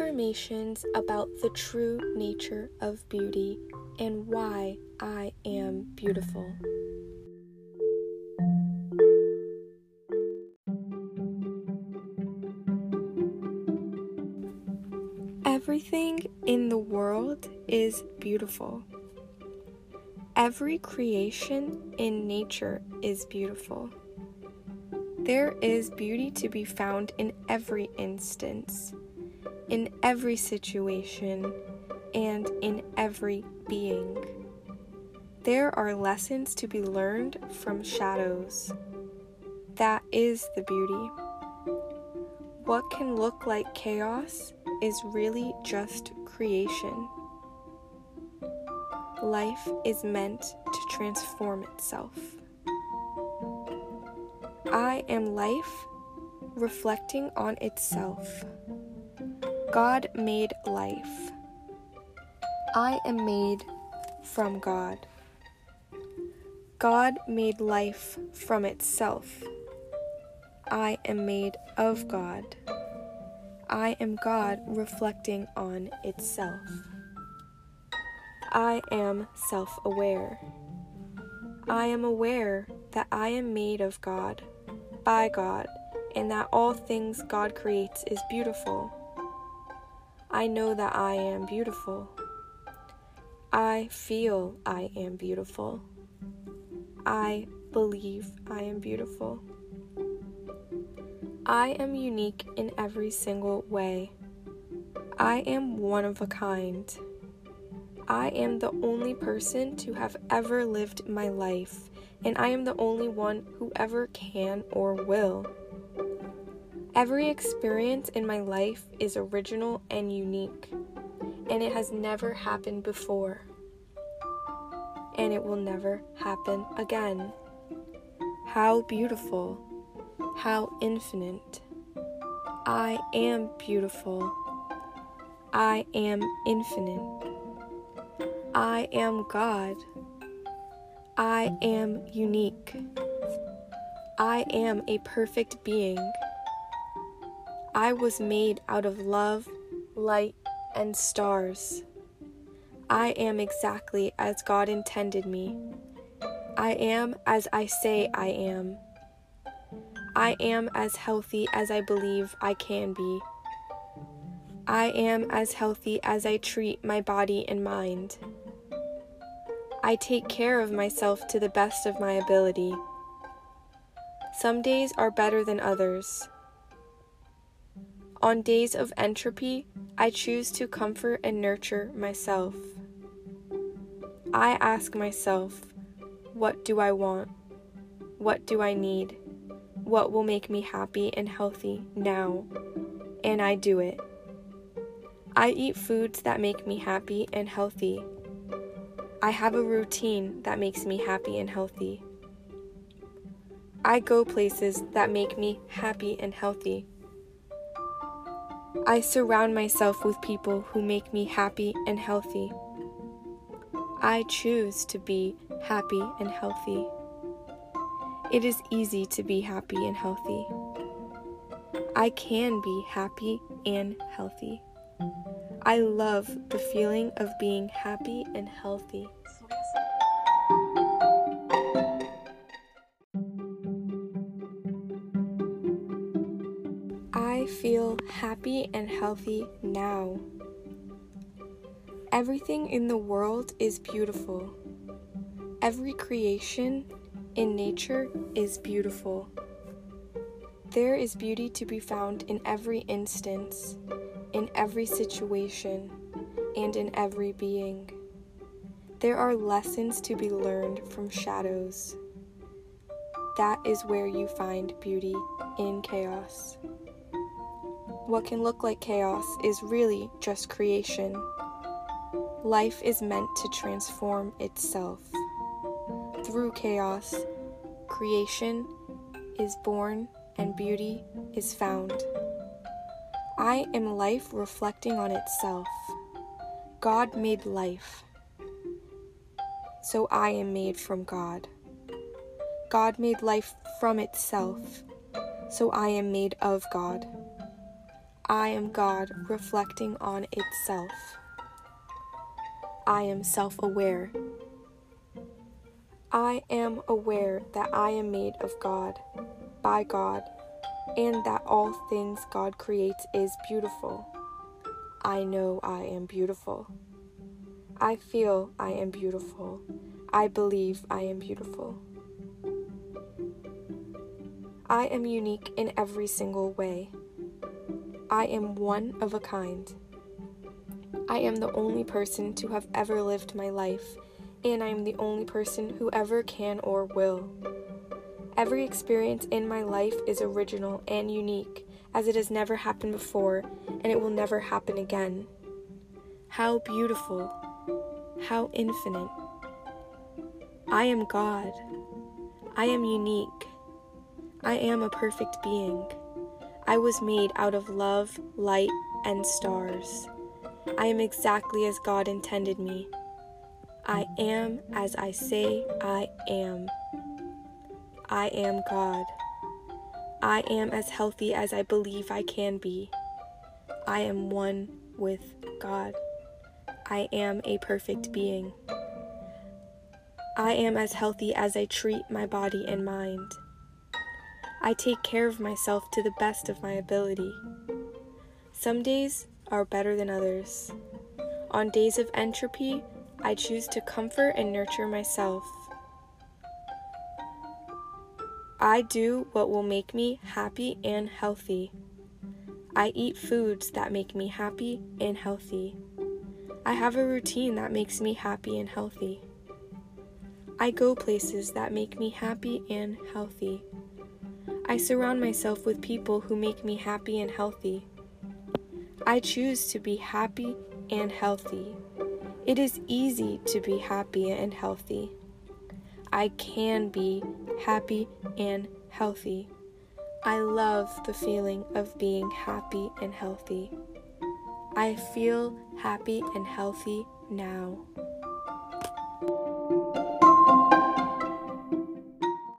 Affirmations about the true nature of beauty and why I am beautiful. Everything in the world is beautiful. Every creation in nature is beautiful. There is beauty to be found in every instance, in every situation, and in every being. There are lessons to be learned from shadows. That is the beauty. What can look like chaos is really just creation. Life is meant to transform itself. I am life reflecting on itself. God made life. I am made from God. God made life from itself. I am made of God. I am God reflecting on itself. I am self aware. I am aware that I am made of God by God, and that all things God creates is beautiful. I know that I am beautiful. I feel I am beautiful. I believe I am beautiful. I am unique in every single way. I am one of a kind. I am the only person to have ever lived my life and I am the only one who ever can or will. Every experience in my life is original and unique, and it has never happened before, and it will never happen again. How beautiful, how infinite. I am beautiful. I am infinite. I am God. I am unique. I am a perfect being. I was made out of love, light, and stars. I am exactly as God intended me. I am as I say I am. I am as healthy as I believe I can be. I am as healthy as I treat my body and mind. I take care of myself to the best of my ability. Some days are better than others. On days of entropy, I choose to comfort and nurture myself. I ask myself, what do I want? What do I need? What will make me happy and healthy now? And I do it. I eat foods that make me happy and healthy. I have a routine that makes me happy and healthy. I go places that make me happy and healthy. I surround myself with people who make me happy and healthy. I choose to be happy and healthy. It is easy to be happy and healthy. I can be happy and healthy. I love the feeling of being happy and healthy. Feel happy and healthy now. Everything in the world is beautiful. Every creation in nature is beautiful. There is beauty to be found in every instance in every situation and in every being. There are lessons to be learned from shadows. That is where you find beauty in chaos. What can look like chaos is really just creation. Life is meant to transform itself. Through chaos, creation is born and beauty is found. I am life reflecting on itself. God made life. So I am made from God. God made life from itself. So I am made of God. I am God reflecting on itself. I am self aware. I am aware that I am made of God, by God, and that all things God creates is beautiful. I know I am beautiful. I feel I am beautiful. I believe I am beautiful. I am unique in every single way. I am one of a kind. I am the only person to have ever lived my life, and I am the only person who ever can or will. Every experience in my life is original and unique, as it has never happened before, and it will never happen again. How beautiful! How infinite! I am God. I am unique. I am a perfect being. I was made out of love, light, and stars. I am exactly as God intended me. I am as I say I am. I am God. I am as healthy as I believe I can be. I am one with God. I am a perfect being. I am as healthy as I treat my body and mind. I take care of myself to the best of my ability. Some days are better than others. On days of entropy, I choose to comfort and nurture myself. I do what will make me happy and healthy. I eat foods that make me happy and healthy. I have a routine that makes me happy and healthy. I go places that make me happy and healthy. I surround myself with people who make me happy and healthy. I choose to be happy and healthy. It is easy to be happy and healthy. I can be happy and healthy. I love the feeling of being happy and healthy. I feel happy and healthy now.